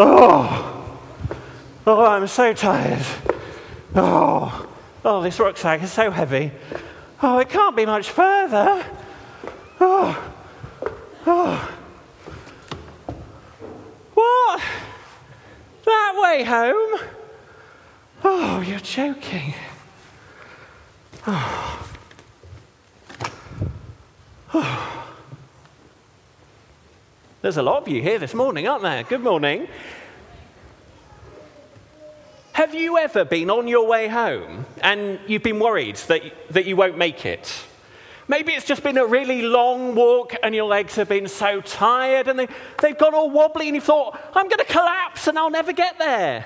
Oh, oh, I'm so tired. Oh, oh, this rucksack is so heavy. Oh, it can't be much further. Oh, oh. What? That way home? Oh, you're joking. Oh. There's a lot of you here this morning, aren't there? Good morning. Have you ever been on your way home and you've been worried that, that you won't make it? Maybe it's just been a really long walk and your legs have been so tired and they, they've gone all wobbly and you thought, I'm going to collapse and I'll never get there.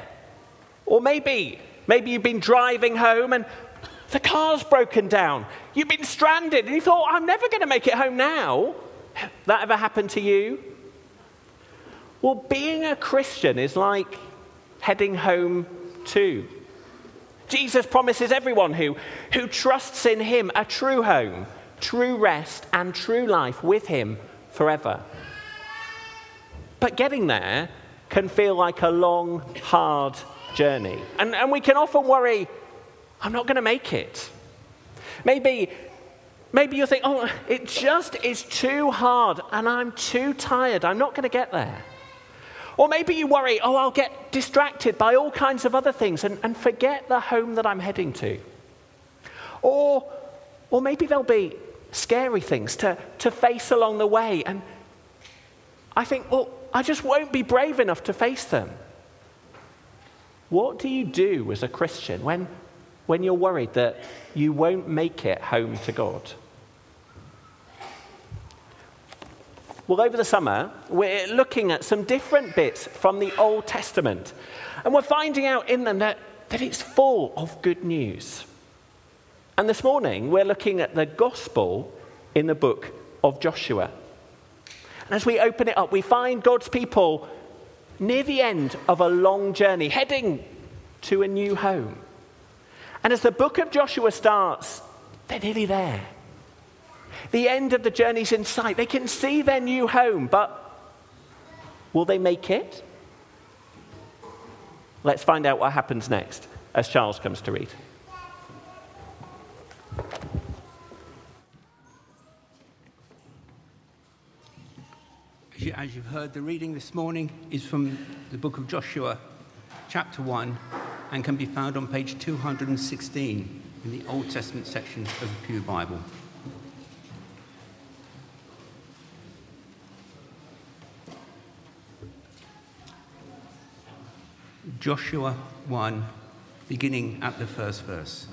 Or maybe, maybe you've been driving home and the car's broken down. You've been stranded and you thought, I'm never going to make it home now. That ever happened to you? Well, being a Christian is like heading home too. Jesus promises everyone who, who trusts in him a true home, true rest, and true life with him forever. But getting there can feel like a long, hard journey. And, and we can often worry, I'm not going to make it. Maybe, maybe you think, oh, it just is too hard and I'm too tired. I'm not going to get there. Or maybe you worry, oh, I'll get distracted by all kinds of other things and, and forget the home that I'm heading to. Or, or maybe there'll be scary things to, to face along the way. And I think, well, I just won't be brave enough to face them. What do you do as a Christian when, when you're worried that you won't make it home to God? Well, over the summer, we're looking at some different bits from the Old Testament, and we're finding out in them that, that it's full of good news. And this morning, we're looking at the gospel in the book of Joshua. And as we open it up, we find God's people near the end of a long journey, heading to a new home. And as the book of Joshua starts, they're nearly there. The end of the journey's in sight. They can see their new home, but will they make it? Let's find out what happens next as Charles comes to read. As you've heard, the reading this morning is from the book of Joshua, chapter 1, and can be found on page 216 in the Old Testament section of the Pew Bible. Joshua 1, beginning at the first verse.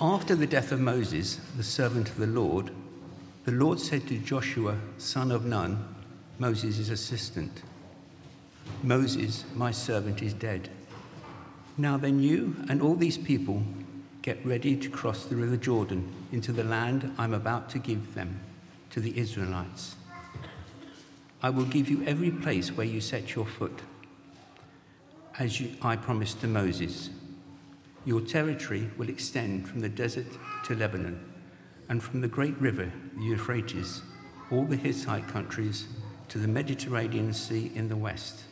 After the death of Moses, the servant of the Lord, the Lord said to Joshua, son of Nun, Moses' assistant, Moses, my servant, is dead. Now then, you and all these people get ready to cross the river Jordan into the land I'm about to give them, to the Israelites. I will give you every place where you set your foot, as you, I promised to Moses. Your territory will extend from the desert to Lebanon, and from the great river, the Euphrates, all the Hittite countries, to the Mediterranean Sea in the west.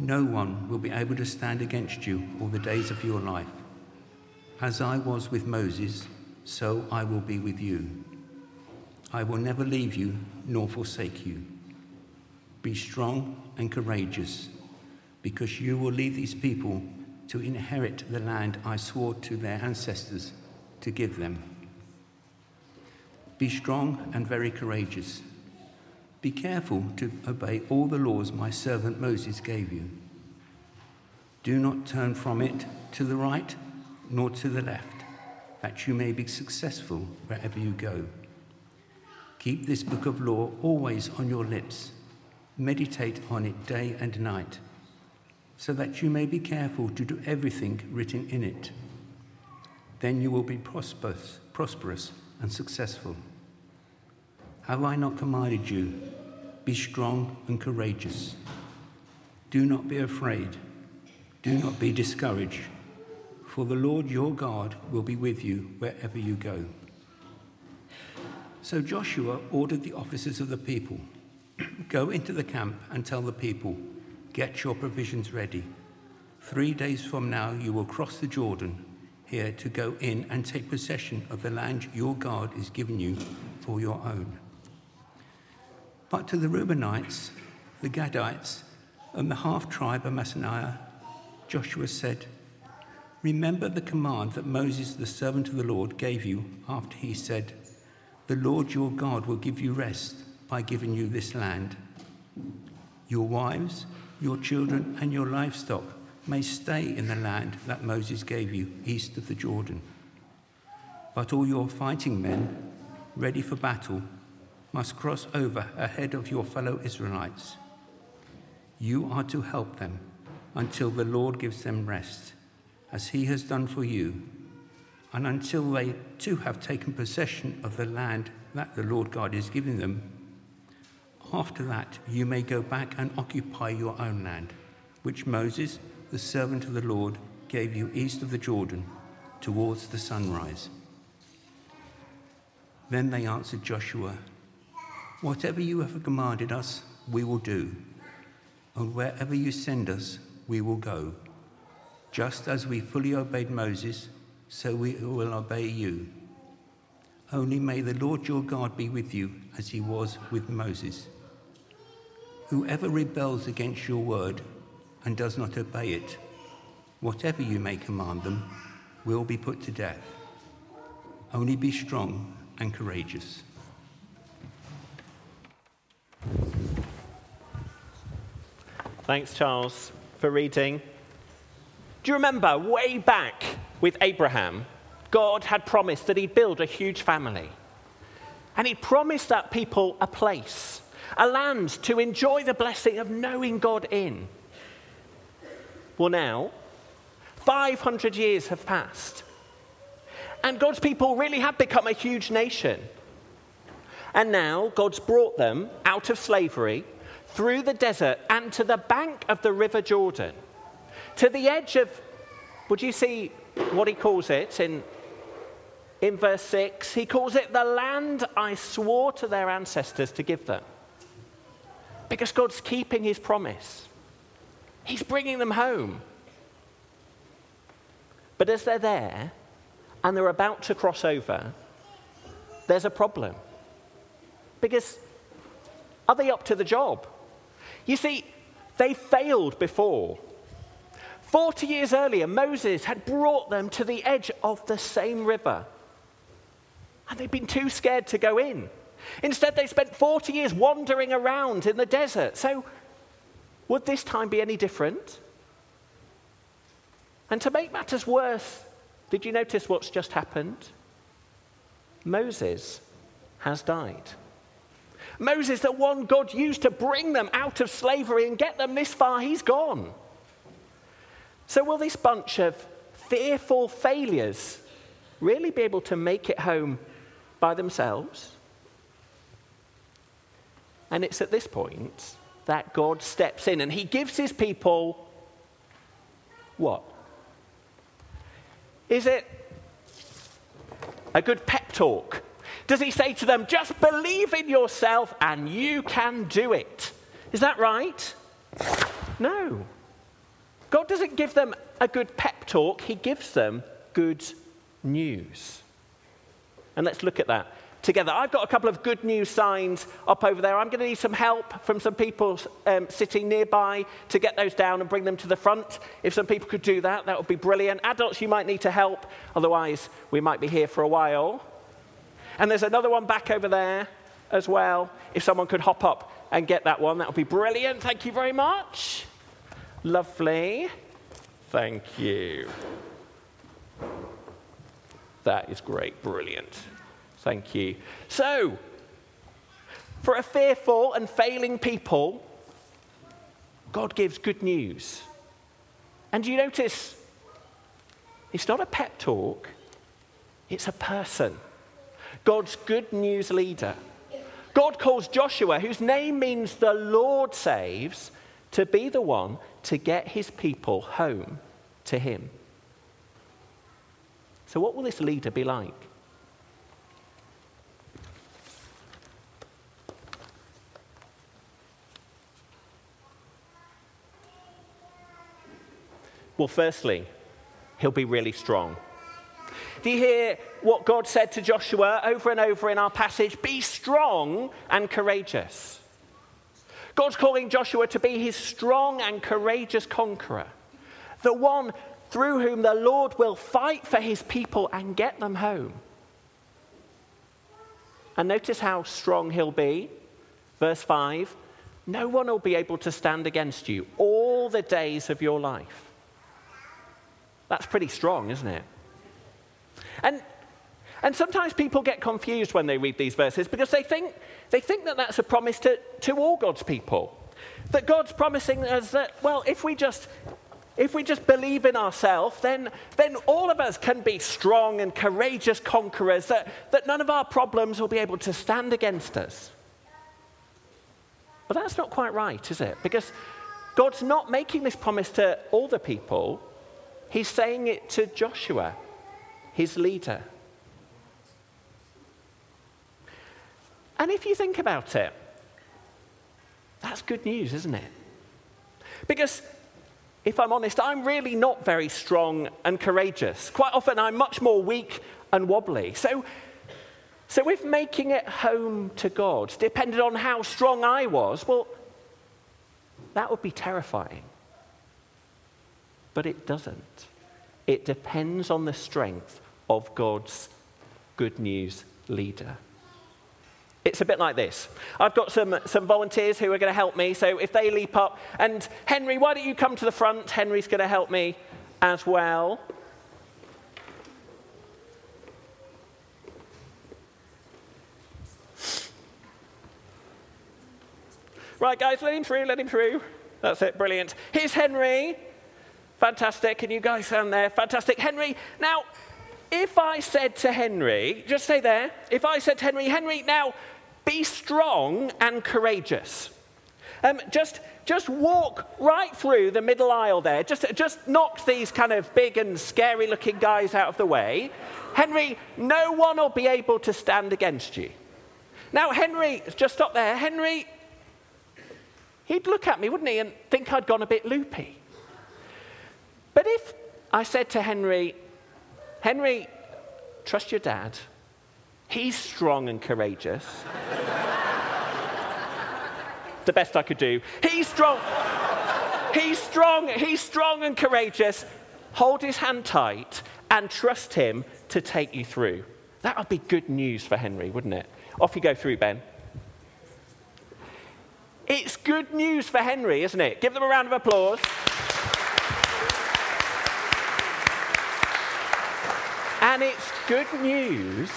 No one will be able to stand against you all the days of your life. As I was with Moses, so I will be with you. I will never leave you nor forsake you. Be strong and courageous, because you will lead these people to inherit the land I swore to their ancestors to give them. Be strong and very courageous. Be careful to obey all the laws my servant Moses gave you. Do not turn from it to the right nor to the left, that you may be successful wherever you go. Keep this book of law always on your lips meditate on it day and night, so that you may be careful to do everything written in it. Then you will be prosperous, prosperous and successful. Have I not commanded you? Be strong and courageous. Do not be afraid. Do not be discouraged, for the Lord your God will be with you wherever you go. So Joshua ordered the officers of the people Go into the camp and tell the people, Get your provisions ready. Three days from now, you will cross the Jordan here to go in and take possession of the land your God is giving you for your own. But to the Reubenites, the Gadites, and the half tribe of Manasseh, Joshua said, Remember the command that Moses, the servant of the Lord, gave you after he said, The Lord your God will give you rest by giving you this land. Your wives, your children, and your livestock may stay in the land that Moses gave you east of the Jordan. But all your fighting men, ready for battle, must cross over ahead of your fellow Israelites. You are to help them until the Lord gives them rest, as he has done for you, and until they too have taken possession of the land that the Lord God is giving them after that, you may go back and occupy your own land, which Moses, the servant of the Lord, gave you east of the Jordan, towards the sunrise. Then they answered Joshua, Whatever you have commanded us, we will do, and wherever you send us, we will go. Just as we fully obeyed Moses, so we will obey you. Only may the Lord your God be with you as he was with Moses. Whoever rebels against your word and does not obey it, whatever you may command them, will be put to death. Only be strong and courageous. Thanks, Charles, for reading. Do you remember way back with Abraham, God had promised that he'd build a huge family? And he promised that people a place a land to enjoy the blessing of knowing God in. Well, now, 500 years have passed, and God's people really have become a huge nation. And now God's brought them out of slavery through the desert and to the bank of the River Jordan, to the edge of, would you see what he calls it in, in verse 6? He calls it the land I swore to their ancestors to give them. Because God's keeping his promise, he's bringing them home. But as they're there and they're about to cross over, there's a problem. Because are they up to the job? You see, they failed before. 40 years earlier, Moses had brought them to the edge of the same river. And they'd been too scared to go in. Instead, they spent 40 years wandering around in the desert. So, would this time be any different? And to make matters worse, did you notice what's just happened? Moses has died. Moses, the one God used to bring them out of slavery and get them this far, he's gone. So, will this bunch of fearful failures really be able to make it home by themselves? And it's at this point that God steps in and he gives his people what? Is it a good pep talk? Does he say to them, just believe in yourself and you can do it? Is that right? No. God doesn't give them a good pep talk, he gives them good news. And let's look at that together. I've got a couple of good news signs up over there. I'm going to need some help from some people um, sitting nearby to get those down and bring them to the front. If some people could do that, that would be brilliant. Adults, you might need to help, otherwise, we might be here for a while. And there's another one back over there as well. If someone could hop up and get that one, that would be brilliant. Thank you very much. Lovely. Thank you. That is great. Brilliant. Thank you. So, for a fearful and failing people, God gives good news. And you notice it's not a pep talk, it's a person. God's good news leader. God calls Joshua, whose name means the Lord saves, to be the one to get his people home to him. So, what will this leader be like? Well, firstly, he'll be really strong. Do you hear what God said to Joshua over and over in our passage? Be strong and courageous. God's calling Joshua to be his strong and courageous conqueror, the one through whom the Lord will fight for his people and get them home. And notice how strong he'll be. Verse 5 No one will be able to stand against you all the days of your life. That's pretty strong, isn't it? And, and sometimes people get confused when they read these verses because they think, they think that that's a promise to, to all God's people. That God's promising us that, well, if we just if we just believe in ourselves, then, then all of us can be strong and courageous conquerors, that, that none of our problems will be able to stand against us. But that's not quite right, is it? Because God's not making this promise to all the people, He's saying it to Joshua, his leader. And if you think about it, that's good news, isn't it? Because if I'm honest, I'm really not very strong and courageous. Quite often, I'm much more weak and wobbly. So, so if making it home to God depended on how strong I was, well, that would be terrifying. But it doesn't. It depends on the strength of God's good news leader. It's a bit like this. I've got some, some volunteers who are going to help me, so if they leap up, and Henry, why don't you come to the front? Henry's going to help me as well. Right, guys, let him through, let him through. That's it, brilliant. Here's Henry. Fantastic. And you guys down there, fantastic. Henry, now, if I said to Henry, just stay there, if I said to Henry, Henry, now be strong and courageous. Um, just, just walk right through the middle aisle there. Just, just knock these kind of big and scary looking guys out of the way. Henry, no one will be able to stand against you. Now, Henry, just stop there. Henry, he'd look at me, wouldn't he, and think I'd gone a bit loopy. But if I said to Henry, Henry, trust your dad, he's strong and courageous. the best I could do. He's strong. He's strong. He's strong and courageous. Hold his hand tight and trust him to take you through. That would be good news for Henry, wouldn't it? Off you go through, Ben. It's good news for Henry, isn't it? Give them a round of applause. And it's good news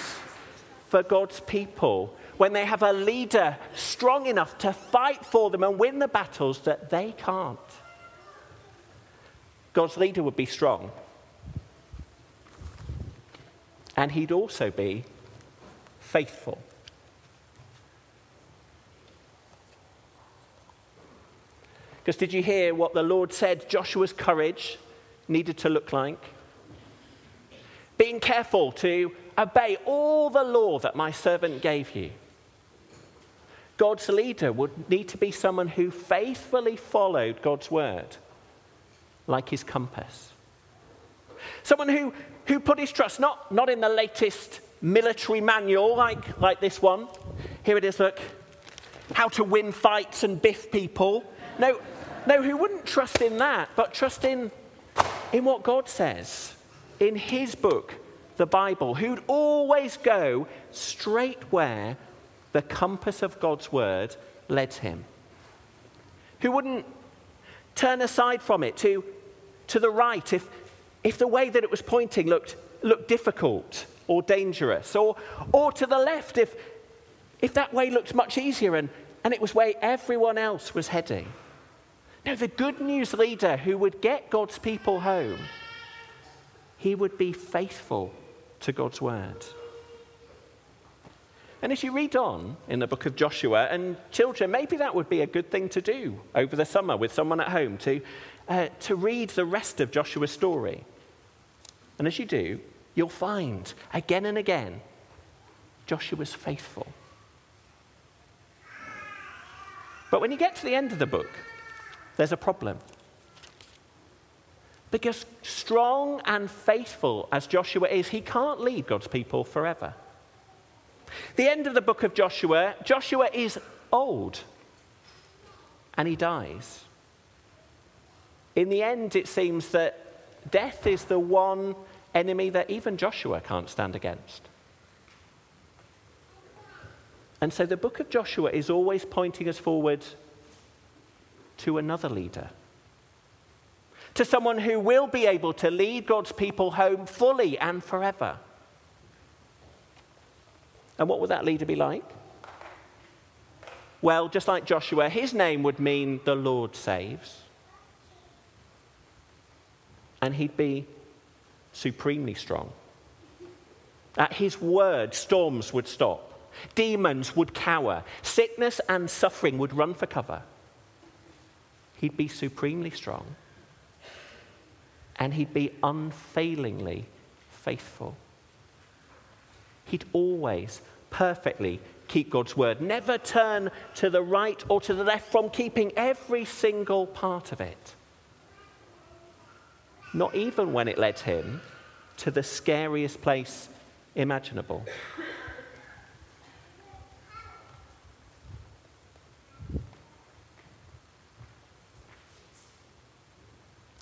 for God's people when they have a leader strong enough to fight for them and win the battles that they can't. God's leader would be strong. And he'd also be faithful. Because did you hear what the Lord said Joshua's courage needed to look like? Being careful to obey all the law that my servant gave you. God's leader would need to be someone who faithfully followed God's word, like his compass. Someone who, who put his trust not, not in the latest military manual like, like this one. Here it is, look. How to win fights and biff people. No, no, who wouldn't trust in that, but trust in, in what God says in his book, the Bible, who'd always go straight where the compass of God's word led him, who wouldn't turn aside from it to, to the right if, if the way that it was pointing looked, looked difficult or dangerous, or, or to the left if, if that way looked much easier and, and it was where everyone else was heading. No, the good news leader who would get God's people home he would be faithful to God's word. And as you read on in the book of Joshua, and children, maybe that would be a good thing to do over the summer with someone at home to, uh, to read the rest of Joshua's story. And as you do, you'll find again and again Joshua's faithful. But when you get to the end of the book, there's a problem. Because strong and faithful as Joshua is, he can't lead God's people forever. The end of the book of Joshua, Joshua is old and he dies. In the end, it seems that death is the one enemy that even Joshua can't stand against. And so the book of Joshua is always pointing us forward to another leader, to someone who will be able to lead God's people home fully and forever. And what would that leader be like? Well, just like Joshua, his name would mean the Lord saves. And he'd be supremely strong. At his word, storms would stop, demons would cower, sickness and suffering would run for cover. He'd be supremely strong, and he'd be unfailingly faithful. He'd always perfectly keep God's word, never turn to the right or to the left from keeping every single part of it. Not even when it led him to the scariest place imaginable.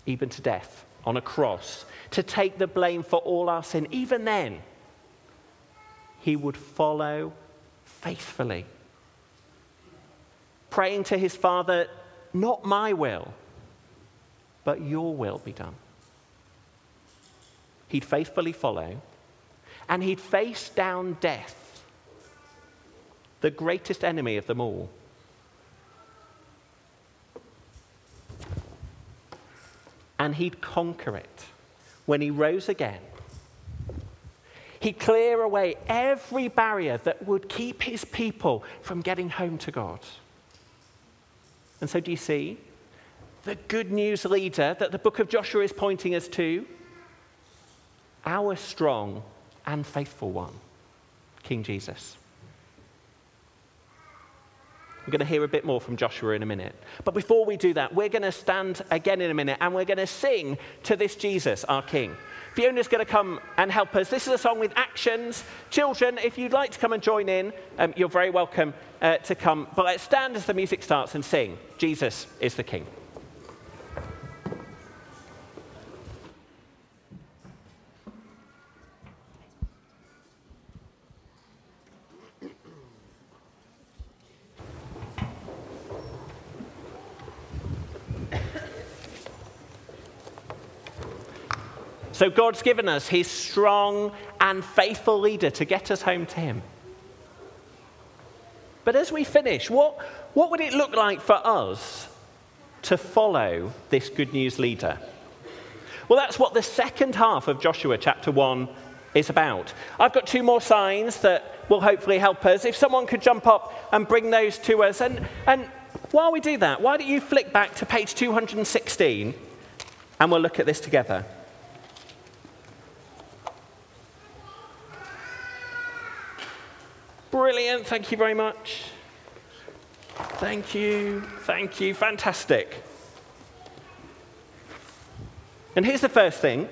Even to death on a cross, to take the blame for all our sin. Even then, he would follow faithfully, praying to his Father, Not my will, but your will be done. He'd faithfully follow, and he'd face down death, the greatest enemy of them all. And he'd conquer it when he rose again He'd clear away every barrier that would keep his people from getting home to God. And so, do you see the good news leader that the book of Joshua is pointing us to? Our strong and faithful one, King Jesus. We're going to hear a bit more from Joshua in a minute. But before we do that, we're going to stand again in a minute and we're going to sing to this Jesus, our King. Fiona's going to come and help us. This is a song with actions. Children, if you'd like to come and join in, um, you're very welcome uh, to come. But let's stand as the music starts and sing Jesus is the King. So God's given us his strong and faithful leader to get us home to him. But as we finish, what, what would it look like for us to follow this good news leader? Well, that's what the second half of Joshua chapter 1 is about. I've got two more signs that will hopefully help us. If someone could jump up and bring those to us. And, and while we do that, why don't you flick back to page 216 and we'll look at this together. Brilliant. Thank you very much. Thank you. Thank you. Fantastic. And here's the first thing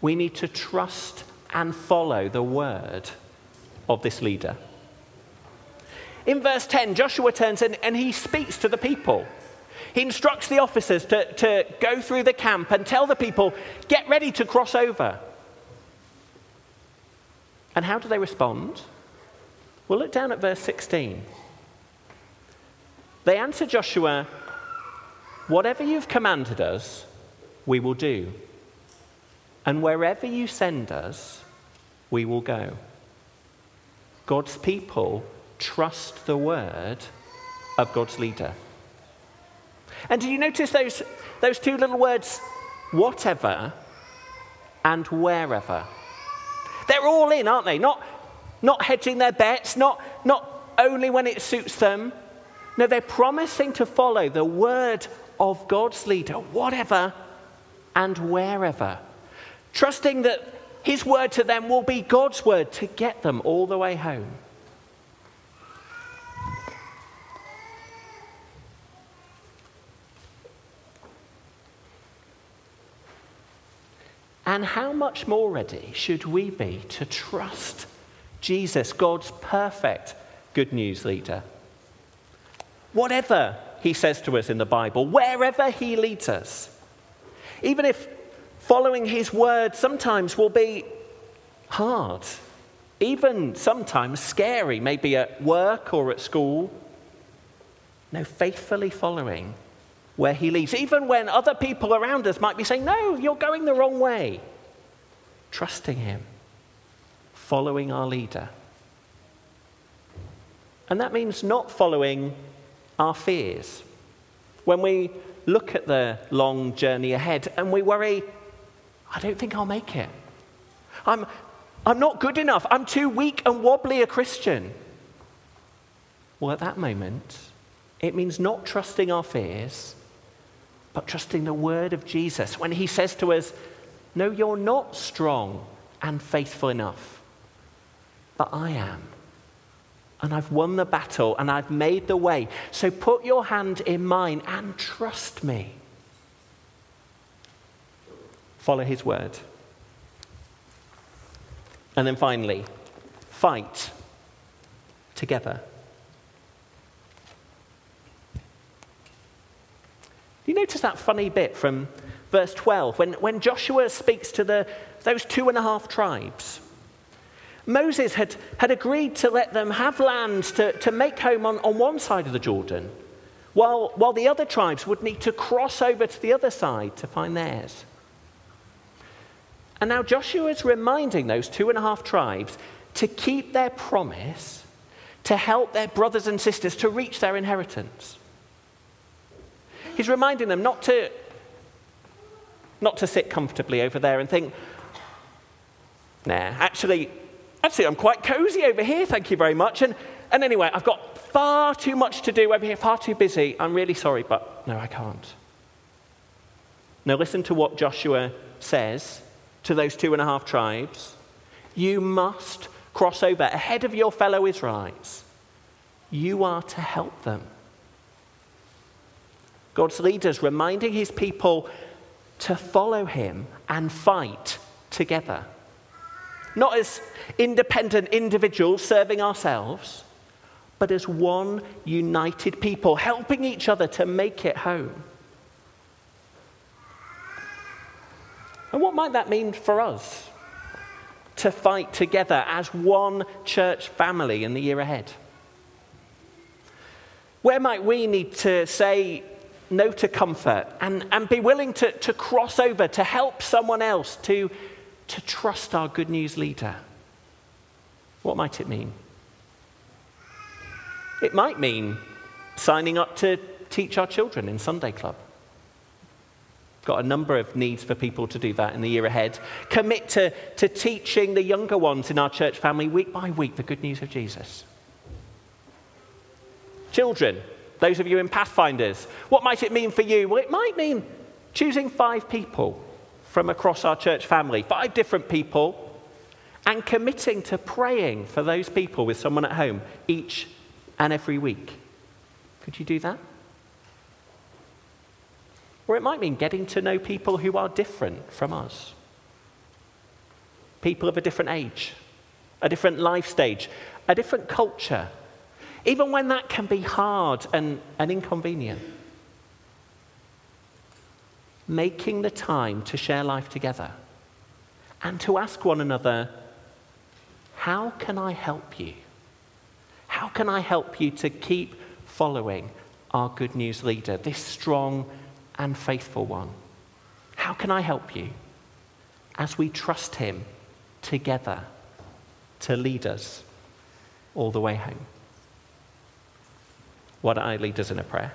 we need to trust and follow the word of this leader. In verse 10, Joshua turns and, and he speaks to the people. He instructs the officers to, to go through the camp and tell the people, get ready to cross over. And how do they respond? Well, look down at verse 16. They answer Joshua, Whatever you've commanded us, we will do. And wherever you send us, we will go. God's people trust the word of God's leader. And do you notice those, those two little words, whatever and wherever? They're all in, aren't they? Not, not hedging their bets, not, not only when it suits them. No, they're promising to follow the word of God's leader, whatever and wherever, trusting that his word to them will be God's word to get them all the way home. And how much more ready should we be to trust Jesus, God's perfect good news leader? Whatever he says to us in the Bible, wherever he leads us, even if following his word sometimes will be hard, even sometimes scary, maybe at work or at school. No, faithfully following where he leads, even when other people around us might be saying, No, you're going the wrong way. Trusting him, following our leader. And that means not following our fears. When we look at the long journey ahead and we worry, I don't think I'll make it. I'm, I'm not good enough. I'm too weak and wobbly a Christian. Well, at that moment, it means not trusting our fears, but trusting the word of Jesus when he says to us, No, you're not strong and faithful enough, but I am. And I've won the battle and I've made the way. So put your hand in mine and trust me. Follow his word. And then finally, fight together. You notice that funny bit from verse 12 when, when Joshua speaks to the, those two and a half tribes. Moses had, had agreed to let them have land to, to make home on, on one side of the Jordan, while, while the other tribes would need to cross over to the other side to find theirs. And now Joshua is reminding those two and a half tribes to keep their promise to help their brothers and sisters to reach their inheritance. He's reminding them not to, not to sit comfortably over there and think, nah, actually, actually, I'm quite cozy over here, thank you very much. And, and anyway, I've got far too much to do over here, far too busy. I'm really sorry, but no, I can't. Now, listen to what Joshua says to those two and a half tribes. You must cross over ahead of your fellow Israelites. You are to help them. God's leaders reminding his people to follow him and fight together. Not as independent individuals serving ourselves, but as one united people, helping each other to make it home. And what might that mean for us to fight together as one church family in the year ahead? Where might we need to say no to comfort and, and be willing to, to cross over to help someone else to, to trust our good news leader. What might it mean? It might mean signing up to teach our children in Sunday Club. Got a number of needs for people to do that in the year ahead. Commit to, to teaching the younger ones in our church family week by week the good news of Jesus. Children, those of you in Pathfinders, what might it mean for you? Well, it might mean choosing five people from across our church family, five different people, and committing to praying for those people with someone at home each and every week. Could you do that? Or it might mean getting to know people who are different from us. People of a different age, a different life stage, a different culture, even when that can be hard and, and inconvenient. Making the time to share life together and to ask one another, How can I help you? How can I help you to keep following our good news leader, this strong and faithful one? How can I help you as we trust him together to lead us all the way home? Don't I lead us in a prayer?